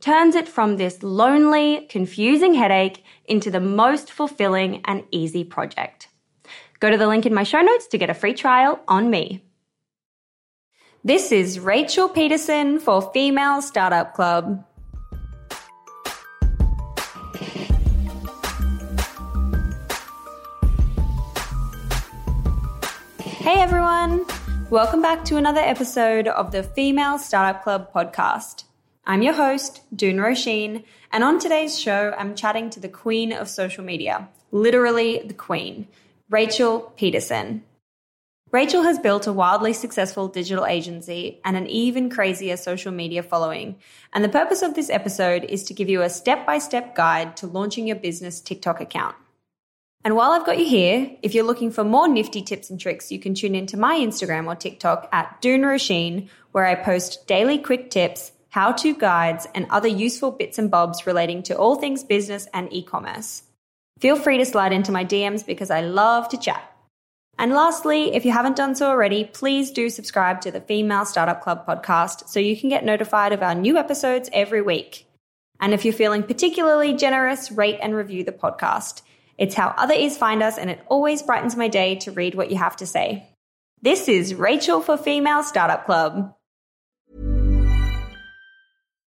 turns it from this lonely, confusing headache into the most fulfilling and easy project. Go to the link in my show notes to get a free trial on me. This is Rachel Pedersen for Female Startup Club. Hey everyone! Welcome back to another episode of the Female Startup Club podcast. I'm your host, Doone Roisin, and on today's show, I'm chatting to the queen of social media, literally the queen, Rachel Pedersen. Rachel has built a wildly successful digital agency and an even crazier social media following. And the purpose of this episode is to give you a step by step guide to launching your business TikTok account. And while I've got you here, if you're looking for more nifty tips and tricks, you can tune into my Instagram or TikTok at Doone Roisin, where I post daily quick tips, how to guides, and other useful bits and bobs relating to all things business and e commerce. Feel free to slide into my DMs because I love to chat. And lastly, if you haven't done so already, please do subscribe to the Female Startup Club podcast so you can get notified of our new episodes every week. And if you're feeling particularly generous, rate and review the podcast. It's how other ears find us, and it always brightens my day to read what you have to say. This is Rachel for Female Startup Club.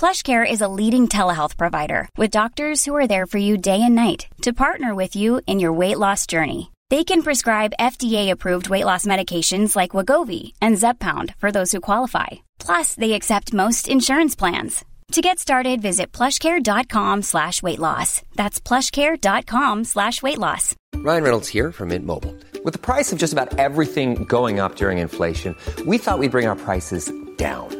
PlushCare is a leading telehealth provider with doctors who are there for you day and night to partner with you in your weight loss journey. They can prescribe FDA-approved weight loss medications like Wegovy and Zepbound for those who qualify. Plus, they accept most insurance plans. To get started, visit plushcare.com slash weight loss. That's plushcare.com slash weight loss. Ryan Reynolds here from Mint Mobile. With the price of just about everything going up during inflation, we thought we'd bring our prices down.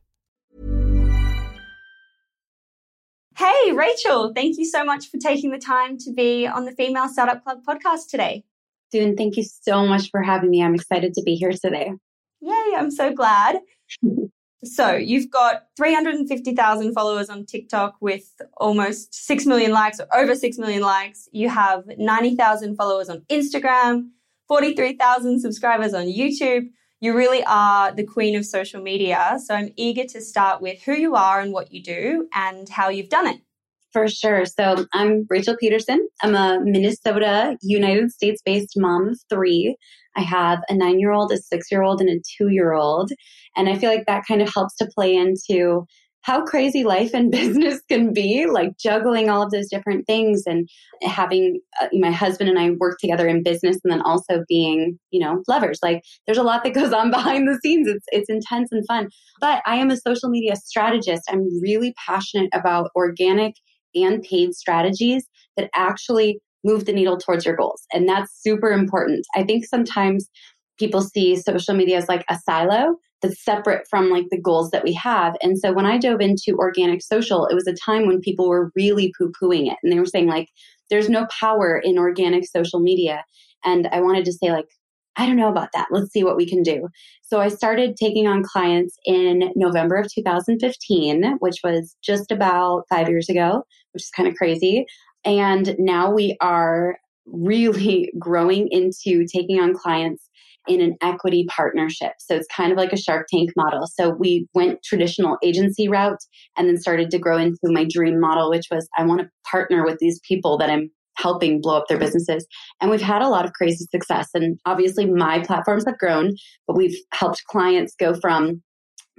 Hey, Rachel, thank you so much for taking the time to be on the Female Startup Club podcast today. Doone, thank you so much for having me. I'm excited to be here today. Yay, I'm so glad. so, you've got 350,000 followers on TikTok with almost 6 million likes or over 6 million likes. You have 90,000 followers on Instagram, 43,000 subscribers on YouTube. You really are the queen of social media. So, I'm eager to start with who you are and what you do and how you've done it. For sure. So I'm Rachel Pedersen. I'm a Minnesota, United States based mom of three. I have a nine year old, a six year old, and a two year old. And I feel like that kind of helps to play into how crazy life and business can be, like juggling all of those different things and having uh, my husband and I work together in business and then also being, you know, lovers. Like there's a lot that goes on behind the scenes. It's it's intense and fun. But I am a social media strategist. I'm really passionate about organic and paid strategies that actually move the needle towards your goals. And that's super important. I think sometimes people see social media as like a silo that's separate from like the goals that we have. And so when I dove into organic social, it was a time when people were really poo pooing it and they were saying like, there's no power in organic social media. And I wanted to say like, I don't know about that. Let's see what we can do. So I started taking on clients in November of 2015, which was just about five years ago, which is kind of crazy. And now we are really growing into taking on clients in an equity partnership. So it's kind of like a Shark Tank model. So we went traditional agency route and then started to grow into my dream model, which was I want to partner with these people that I'm helping blow up their businesses. And we've had a lot of crazy success. And obviously, my platforms have grown, but we've helped clients go from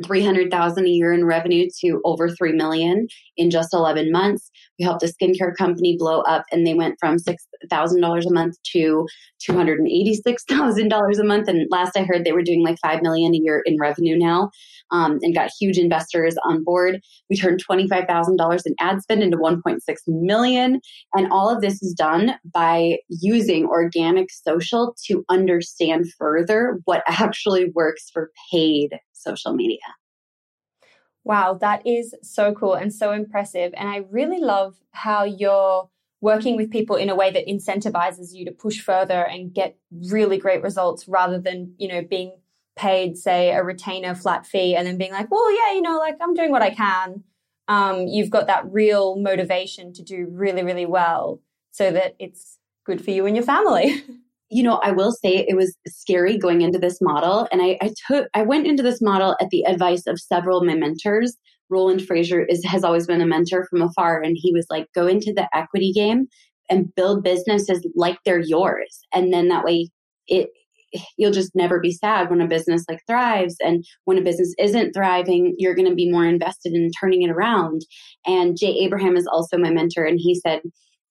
300,000 a year in revenue to over 3 million in just 11 months. We helped a skincare company blow up and they went from $6,000 a month to $286,000 a month. And last I heard they were doing like 5 million a year in revenue now um, and got huge investors on board. We turned $25,000 in ad spend into 1.6 million. And all of this is done by using organic social to understand further what actually works for paid social media. Wow, that is so cool and so impressive. And I really love how you're working with people in a way that incentivizes you to push further and get really great results rather than, you know, being paid, say, a retainer flat fee and then being like, well, yeah, you know, like I'm doing what I can. Um, you've got that real motivation to do really, really well so that it's good for you and your family. you know, I will say it was scary going into this model. And I, I took, I went into this model at the advice of several of my mentors. Roland Frasier is, has always been a mentor from afar. And he was like, go into the equity game and build businesses like they're yours. And then that way it, you'll just never be sad when a business like thrives and when a business isn't thriving you're going to be more invested in turning it around and jay abraham is also my mentor and he said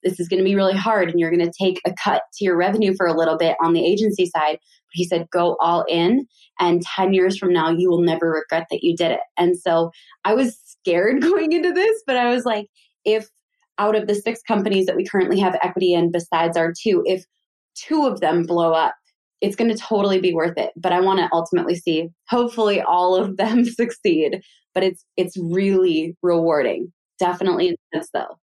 this is going to be really hard and you're going to take a cut to your revenue for a little bit on the agency side. But he said, go all in. And 10 years from now, you will never regret that you did it. And so I was scared going into this, but I was like, if out of the six companies that we currently have equity in, besides our two, if two of them blow up, it's going to totally be worth it. But I want to ultimately see, hopefully, all of them succeed. But it's it's really rewarding. Definitely intense though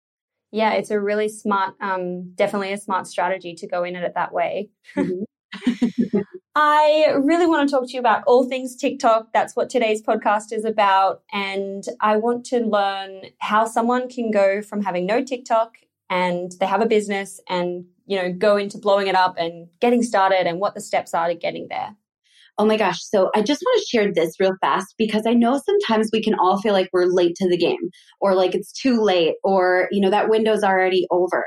yeah, it's a really smart, um, definitely a smart strategy to go in at it that way. Mm-hmm. I really want to talk to you about all things TikTok. That's what today's podcast is about. And I want to learn how someone can go from having no TikTok and they have a business and, you know, go into blowing it up and getting started and what the steps are to getting there. Oh my gosh. So I just want to share this real fast because I know sometimes we can all feel like we're late to the game or like it's too late or, you know, that window's already over.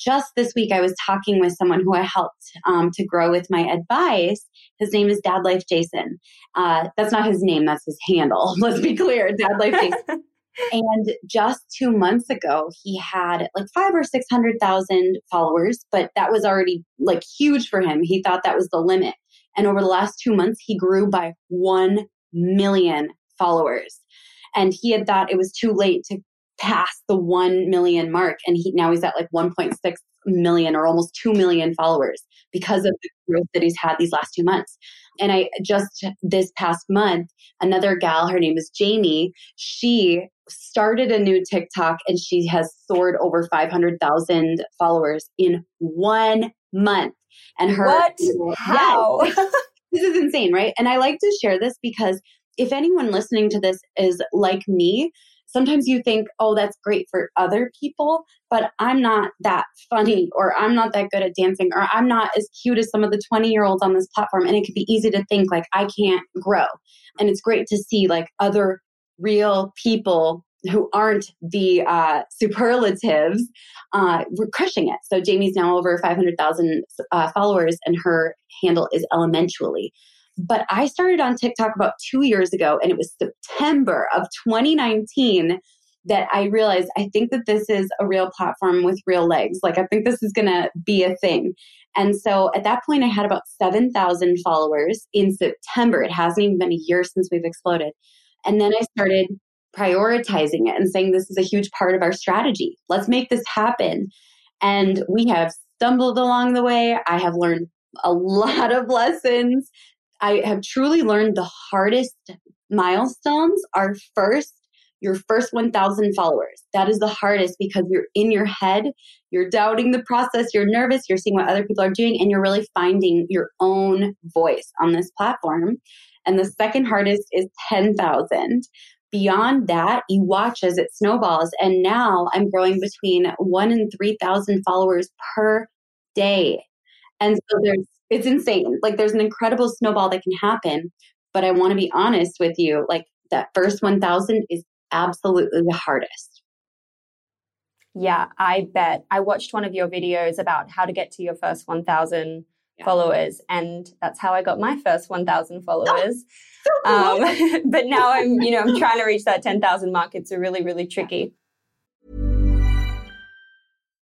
Just this week, I was talking with someone who I helped um, to grow with my advice. His name is Dad Life Jason. Uh, that's not his name, that's his handle. Let's be clear Dad Life Jason. and just two months ago, he had like five or 600,000 followers, but that was already like huge for him. He thought that was the limit. And over the last two months, he grew by 1 million followers. And he had thought it was too late to pass the 1 million mark and he now he's at like 1.6 million or almost 2 million followers because of the growth that he's had these last two months. And I just this past month, another gal, her name is Jamie, she started a new TikTok and she has soared over 500,000 followers in one month. And her what? How? this is insane, right? And I like to share this because if anyone listening to this is like me, sometimes you think, oh, that's great for other people, but I'm not that funny or I'm not that good at dancing or I'm not as cute as some of the 20 year olds on this platform. And it could be easy to think like I can't grow. And it's great to see like other real people who aren't the uh, superlatives, uh, we're crushing it. So Jamie's now over 500,000 uh, followers and her handle is Elementually. But I started on TikTok about two years ago, and it was September of 2019 that I realized I think that this is a real platform with real legs. Like, I think this is going to be a thing. And so at that point, I had about 7,000 followers in September. It hasn't even been a year since we've exploded. And then I started prioritizing it and saying, this is a huge part of our strategy. Let's make this happen. And we have stumbled along the way. I have learned a lot of lessons. I have truly learned the hardest milestones are first your first 1000 followers. That is the hardest because you're in your head, you're doubting the process, you're nervous, you're seeing what other people are doing, and you're really finding your own voice on this platform. And the second hardest is 10,000. Beyond that, you watch as it snowballs. And now I'm growing between one and 3,000 followers per day. And so there's it's insane. Like there's an incredible snowball that can happen. But I want to be honest with you, like that first 1000 is absolutely the hardest. Yeah, I bet. I watched one of your videos about how to get to your first 1000 yeah. followers and that's how I got my first 1000 followers. Um, but now I'm, you know, I'm trying to reach that 10,000 mark. It's a really, really tricky.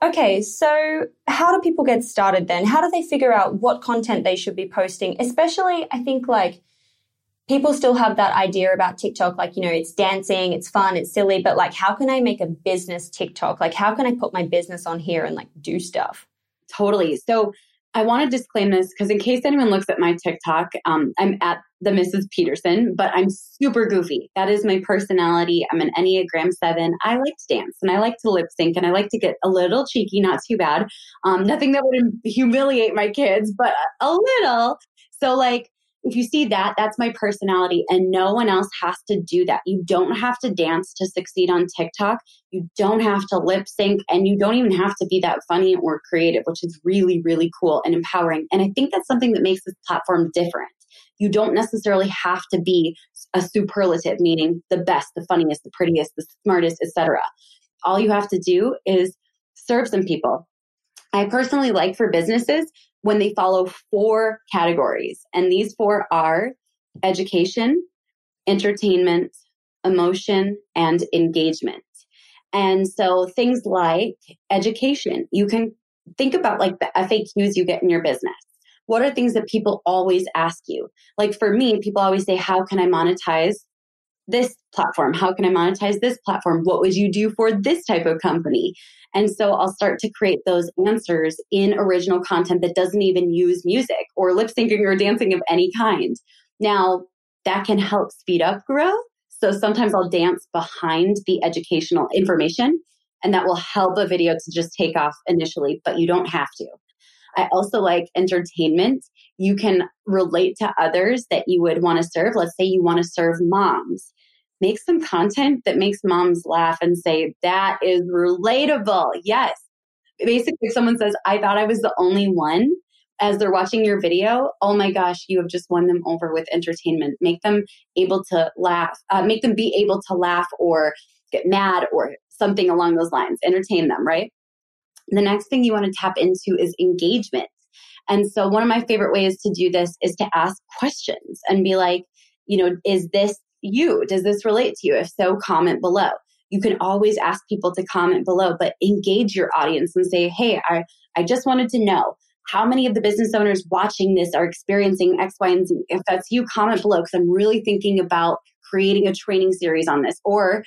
Okay, so how do people get started then? How do they figure out what content they should be posting? Especially, I think like people still have that idea about TikTok, like, you know, it's dancing, it's fun, it's silly, but like, how can I make a business TikTok? Like, how can I put my business on here and like do stuff? Totally. So I want to disclaim this because in case anyone looks at my TikTok, um, I'm at the Mrs. Pedersen, but I'm super goofy. That is my personality. I'm an Enneagram 7. I like to dance and I like to lip sync and I like to get a little cheeky, not too bad. Um, nothing that would humiliate my kids, but a little. So, like, if you see that, that's my personality, and no one else has to do that. You don't have to dance to succeed on TikTok. You don't have to lip sync, and you don't even have to be that funny or creative, which is really, really cool and empowering. And I think that's something that makes this platform different. You don't necessarily have to be a superlative, meaning the best, the funniest, the prettiest, the smartest, etc. All you have to do is serve some people. I personally like for businesses when they follow four categories. And these four are education, entertainment, emotion, and engagement. And so things like education, you can think about like the FAQs you get in your business. What are things that people always ask you? Like for me, people always say, How can I monetize this platform? How can I monetize this platform? What would you do for this type of company? And so I'll start to create those answers in original content that doesn't even use music or lip syncing or dancing of any kind. Now, that can help speed up growth. So sometimes I'll dance behind the educational information, and that will help a video to just take off initially, but you don't have to. I also like entertainment. You can relate to others that you would want to serve. Let's say you want to serve moms make some content that makes moms laugh and say, that is relatable. Yes. Basically, if someone says, I thought I was the only one as they're watching your video, oh my gosh, you have just won them over with entertainment. Make them able to laugh, uh, make them be able to laugh or get mad or something along those lines. Entertain them, right? The next thing you want to tap into is engagement. And so, one of my favorite ways to do this is to ask questions and be like, you know, is this you? Does this relate to you? If so, comment below. You can always ask people to comment below, but engage your audience and say, hey, I, I just wanted to know how many of the business owners watching this are experiencing X, Y, and Z. If that's you, comment below because I'm really thinking about creating a training series on this. Or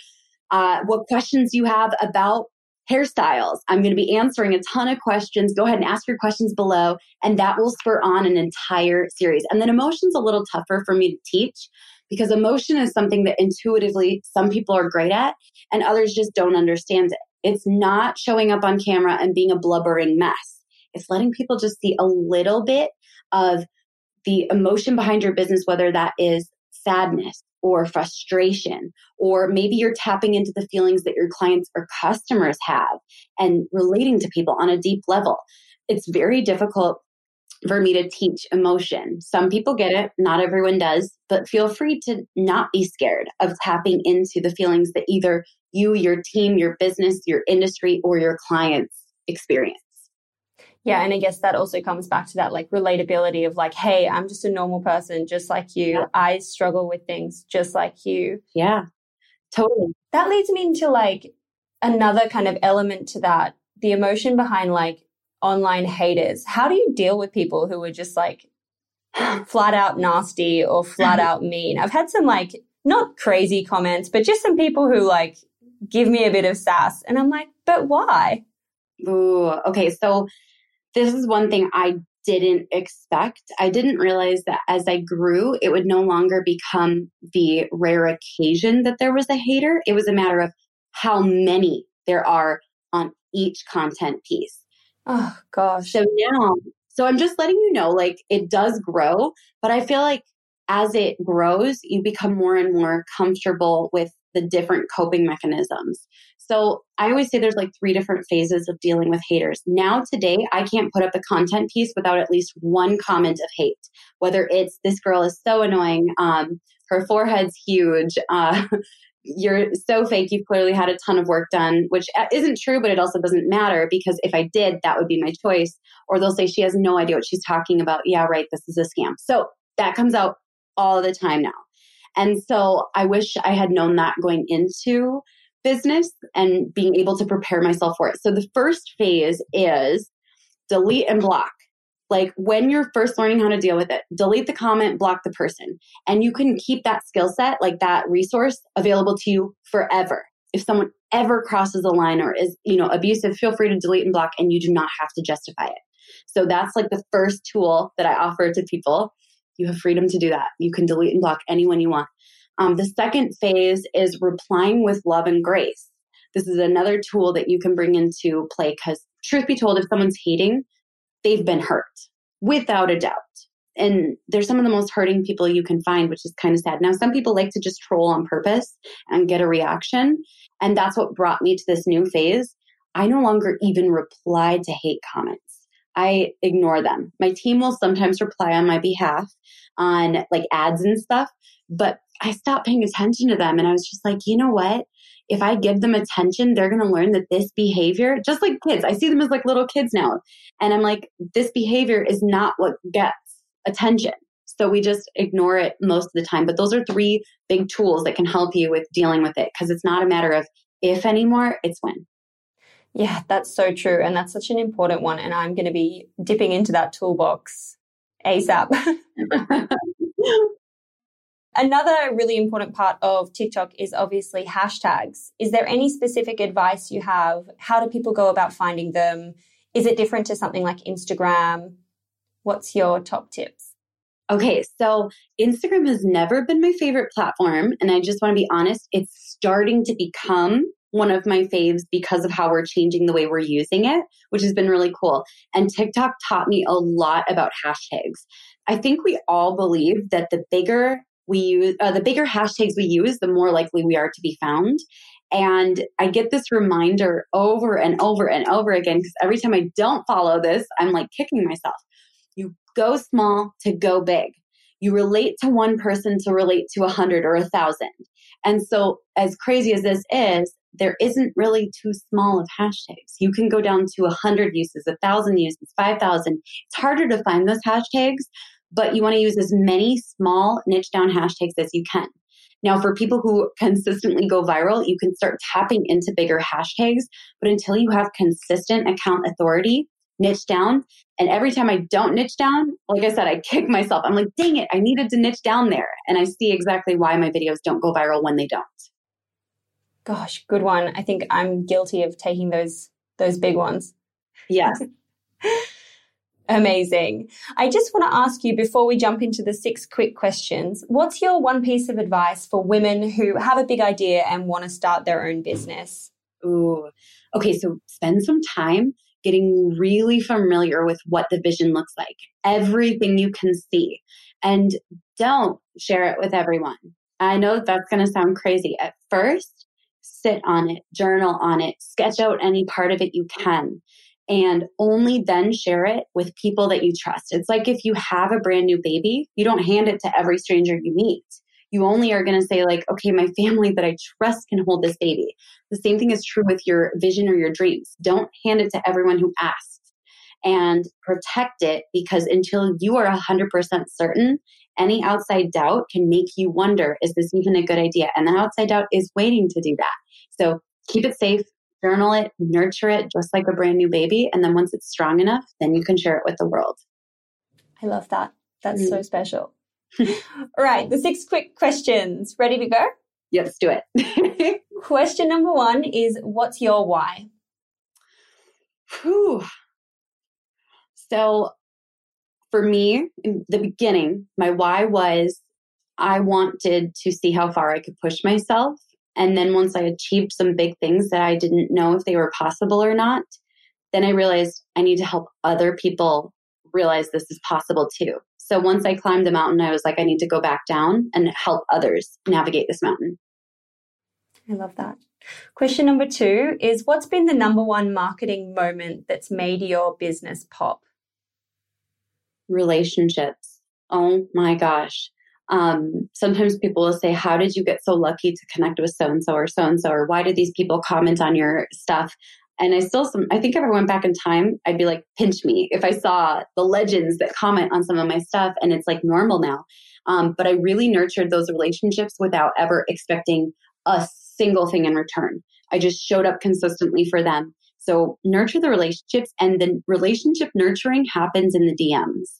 uh, what questions you have about hairstyles. I'm going to be answering a ton of questions. Go ahead and ask your questions below, and that will spur on an entire series. And then emotion's a little tougher for me to teach because emotion is something that intuitively some people are great at and others just don't understand it. It's not showing up on camera and being a blubbering mess. It's letting people just see a little bit of the emotion behind your business, whether that is sadness or frustration, or maybe you're tapping into the feelings that your clients or customers have and relating to people on a deep level. It's very difficult for me to teach emotion. Some people get it, not everyone does, but feel free to not be scared of tapping into the feelings that either you, your team, your business, your industry, or your clients experience. Yeah, and I guess that also comes back to that like relatability of like, hey, I'm just a normal person, just like you. Yeah. I struggle with things just like you. Yeah, totally. That leads me into like another kind of element to that the emotion behind like online haters. How do you deal with people who are just like flat out nasty or flat out mean? I've had some like not crazy comments, but just some people who like give me a bit of sass. And I'm like, but why? Ooh, okay. So this is one thing I didn't expect. I didn't realize that as I grew, it would no longer become the rare occasion that there was a hater. It was a matter of how many there are on each content piece. Oh gosh. So now, so I'm just letting you know, like it does grow, but I feel like as it grows, you become more and more comfortable with the different coping mechanisms. So I always say there's like three different phases of dealing with haters. Now, today, I can't put up the content piece without at least one comment of hate, whether it's this girl is so annoying, um, her forehead's huge, uh, you're so fake, you've clearly had a ton of work done, which uh, isn't true, but it also doesn't matter because if I did, that would be my choice. Or they'll say she has no idea what she's talking about. Yeah, right, this is a scam. So that comes out all the time now. And so I wish I had known that going into business and being able to prepare myself for it. So the first phase is delete and block. Like when you're first learning how to deal with it, delete the comment, block the person. And you can keep that skill set, like that resource available to you forever. If someone ever crosses a line or is, you know, abusive, feel free to delete and block and you do not have to justify it. So that's like the first tool that I offer to people. You have freedom to do that. You can delete and block anyone you want. Um, the second phase is replying with love and grace. This is another tool that you can bring into play because, truth be told, if someone's hating, they've been hurt without a doubt. And they're some of the most hurting people you can find, which is kind of sad. Now, some people like to just troll on purpose and get a reaction. And that's what brought me to this new phase. I no longer even reply to hate comments. I ignore them. My team will sometimes reply on my behalf on like ads and stuff, but I stopped paying attention to them and I was just like, you know what? If I give them attention, they're going to learn that this behavior, just like kids, I see them as like little kids now. And I'm like, this behavior is not what gets attention. So we just ignore it most of the time. But those are three big tools that can help you with dealing with it because it's not a matter of if anymore, it's when. Yeah, that's so true. And that's such an important one. And I'm going to be dipping into that toolbox ASAP. Another really important part of TikTok is obviously hashtags. Is there any specific advice you have? How do people go about finding them? Is it different to something like Instagram? What's your top tips? Okay, so Instagram has never been my favorite platform. And I just want to be honest, it's starting to become one of my faves because of how we're changing the way we're using it, which has been really cool. And TikTok taught me a lot about hashtags. I think we all believe that the bigger we use, uh, the bigger hashtags we use, the more likely we are to be found. And I get this reminder over and over and over again because every time I don't follow this, I'm like kicking myself. You go small to go big. You relate to one person to relate to a hundred or a thousand. And so, as crazy as this is, there isn't really too small of hashtags. You can go down to a hundred uses, a thousand uses, five thousand. It's harder to find those hashtags, but you want to use as many small niche down hashtags as you can. Now, for people who consistently go viral, you can start tapping into bigger hashtags, but until you have consistent account authority, niche down. And every time I don't niche down, like I said, I kick myself. I'm like, dang it, I needed to niche down there. And I see exactly why my videos don't go viral when they don't. Gosh, good one. I think I'm guilty of taking those those big ones. Yes. Amazing. I just want to ask you before we jump into the six quick questions, what's your one piece of advice for women who have a big idea and want to start their own business? Ooh. Okay, so spend some time getting really familiar with what the vision looks like, everything you can see, and don't share it with everyone. I know that's going to sound crazy. At first, sit on it, journal on it, sketch out any part of it you can and only then share it with people that you trust. It's like if you have a brand new baby, you don't hand it to every stranger you meet. You only are going to say, like, okay, my family that I trust can hold this baby. The same thing is true with your vision or your dreams. Don't hand it to everyone who asks and protect it because until you are 100% certain, any outside doubt can make you wonder, is this even a good idea? And the outside doubt is waiting to do that. So keep it safe, journal it, nurture it just like a brand new baby. And then once it's strong enough, then you can share it with the world. I love that. That's mm. so special. All right, the six quick questions. Ready to go? Yeah, let's do it. Question number one is What's your why? Whew. So, for me, in the beginning, my why was I wanted to see how far I could push myself and then once I achieved some big things that I didn't know if they were possible or not, then I realized I need to help other people realize this is possible too. So once I climbed the mountain, I was like, I need to go back down and help others navigate this mountain. I love that. Question number two is What's been the number one marketing moment that's made your business pop? Relationships. Oh my gosh. Um, sometimes people will say, How did you get so lucky to connect with so and so or so and so? Or why did these people comment on your stuff? And I still, some, I think if I went back in time, I'd be like, pinch me if I saw the legends that comment on some of my stuff and it's like normal now. Um, but I really nurtured those relationships without ever expecting a single thing in return. I just showed up consistently for them. So nurture the relationships and the relationship nurturing happens in the DMs.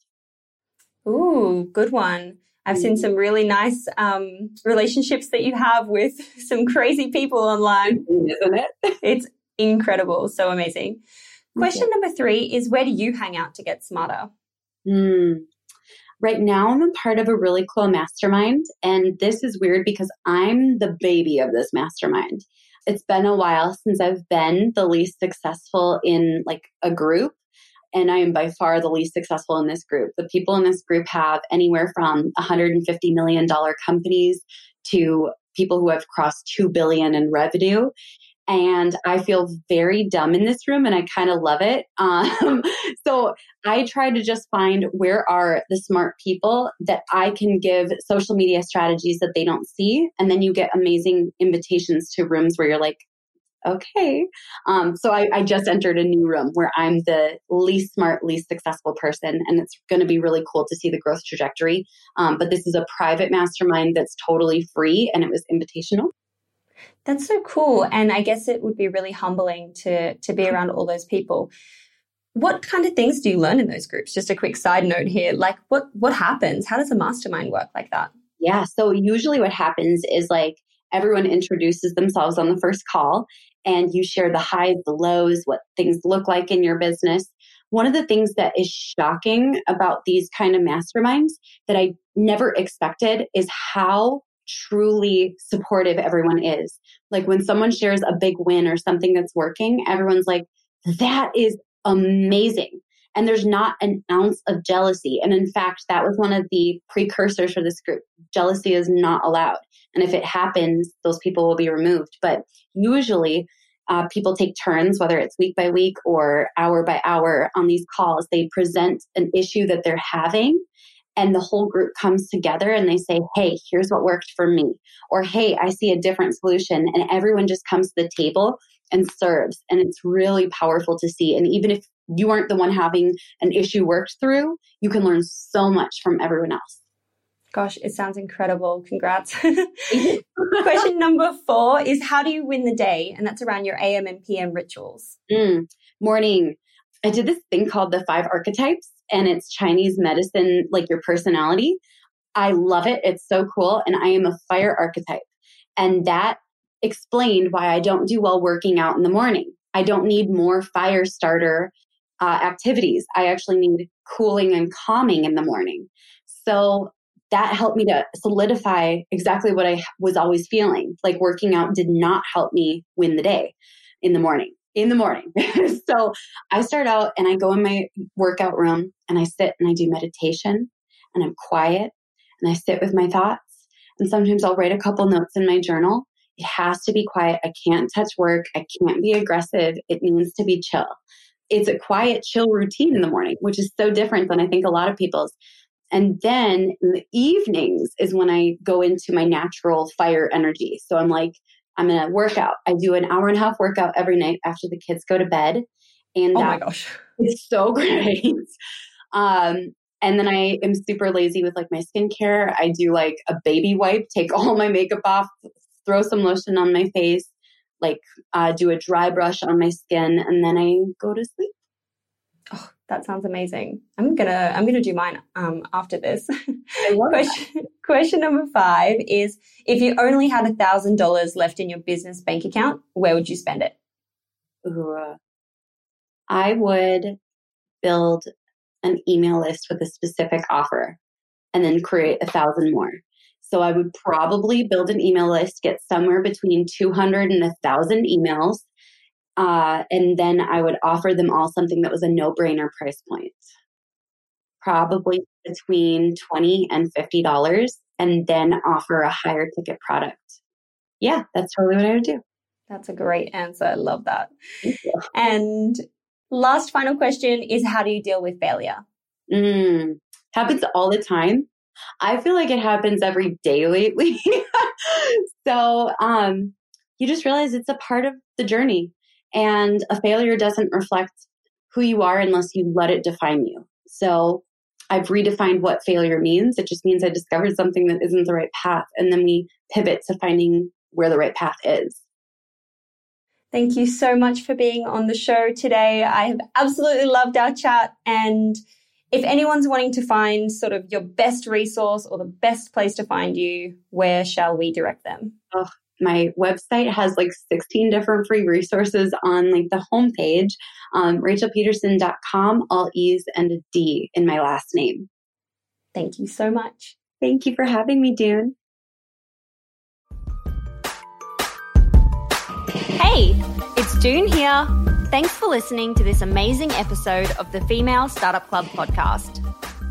Ooh, good one. I've seen some really nice um, relationships that you have with some crazy people online. Isn't it? It's incredible. So amazing. Question okay. number three is where do you hang out to get smarter? Mm. Right now, I'm a part of a really cool mastermind. And this is weird because I'm the baby of this mastermind. It's been a while since I've been the least successful in like a group. And I am by far the least successful in this group. The people in this group have anywhere from $150 million companies to people who have crossed 2 billion in revenue and I feel very dumb in this room and I kind of love it. Um, so I try to just find where are the smart people that I can give social media strategies that they don't see. And then you get amazing invitations to rooms where you're like, okay. Um, so I, I, just entered a new room where I'm the least smart, least successful person, and it's going to be really cool to see the growth trajectory. Um, but this is a private mastermind that's totally free, and it was invitational. That's so cool. And I guess it would be really humbling to to be around all those people. What kind of things do you learn in those groups? Just a quick side note here. Like what what happens? How does a mastermind work like that? Yeah. So usually what happens is like everyone introduces themselves on the first call and you share the highs, the lows, what things look like in your business. One of the things that is shocking about these kind of masterminds that I never expected is how truly supportive everyone is. Like when someone shares a big win or something that's working, everyone's like, that is amazing. And there's not an ounce of jealousy. And in fact, that was one of the precursors for this group. Jealousy is not allowed. And if it happens, those people will be removed. But usually, uh, people take turns, whether it's week by week or hour by hour on these calls. They present an issue that they're having and the whole group comes together and they say, Hey, here's what worked for me. Or, Hey, I see a different solution. And everyone just comes to the table and serves. And it's really powerful to see. And even if you aren't the one having an issue worked through, you can learn so much from everyone else. Gosh, it sounds incredible. Congrats. Question number four is How do you win the day? And that's around your AM and PM rituals. Mm, morning. I did this thing called the five archetypes and it's Chinese medicine, like your personality. I love it. It's so cool. And I am a fire archetype. And that explained why I don't do well working out in the morning. I don't need more fire starter uh, activities. I actually need cooling and calming in the morning. So that helped me to solidify exactly what I was always feeling. Like working out did not help me win the day in the morning in the morning. so I start out and I go in my workout room and I sit and I do meditation and I'm quiet and I sit with my thoughts. And sometimes I'll write a couple notes in my journal. It has to be quiet. I can't touch work. I can't be aggressive. It needs to be chill. It's a quiet, chill routine in the morning, which is so different than I think a lot of people's. And then in the evenings is when I go into my natural fire energy. So I'm like, I'm going to work out. I do an hour and a half workout every night after the kids go to bed. And oh my gosh, it's so great. um, and then I am super lazy with like my skincare. I do like a baby wipe, take all my makeup off, throw some lotion on my face, like uh, do a dry brush on my skin, and then I go to sleep. Oh, that sounds amazing. I'm gonna I'm gonna do mine um, after this. question, question number five is: If you only had a thousand dollars left in your business bank account, where would you spend it? Ooh, I would build an email list with a specific offer, and then create a thousand more. So I would probably build an email list, get somewhere between 200 and 1,000 emails, uh, and then I would offer them all something that was a no brainer price point, probably between 20 and $50, and then offer a higher ticket product. yeah, that's totally what I would do. That's a great answer. I love that. And last final question is how do you deal with failure? Mm, happens all the time. I feel like it happens every day lately. so um, you just realize it's a part of the journey. And a failure doesn't reflect who you are unless you let it define you. So I've redefined what failure means. It just means I discovered something that isn't the right path. And then we pivot to finding where the right path is. Thank you so much for being on the show today. I have absolutely loved our chat. And if anyone's wanting to find sort of your best resource or the best place to find you, where shall we direct them? Oh, my website has like 16 different free resources on like the homepage, um, rachelpedersen.com, all E's and a D in my last name. Thank you so much. Thank you for having me, Doone. Hey, it's Doone here. Thanks for listening to this amazing episode of the Female Startup Club podcast.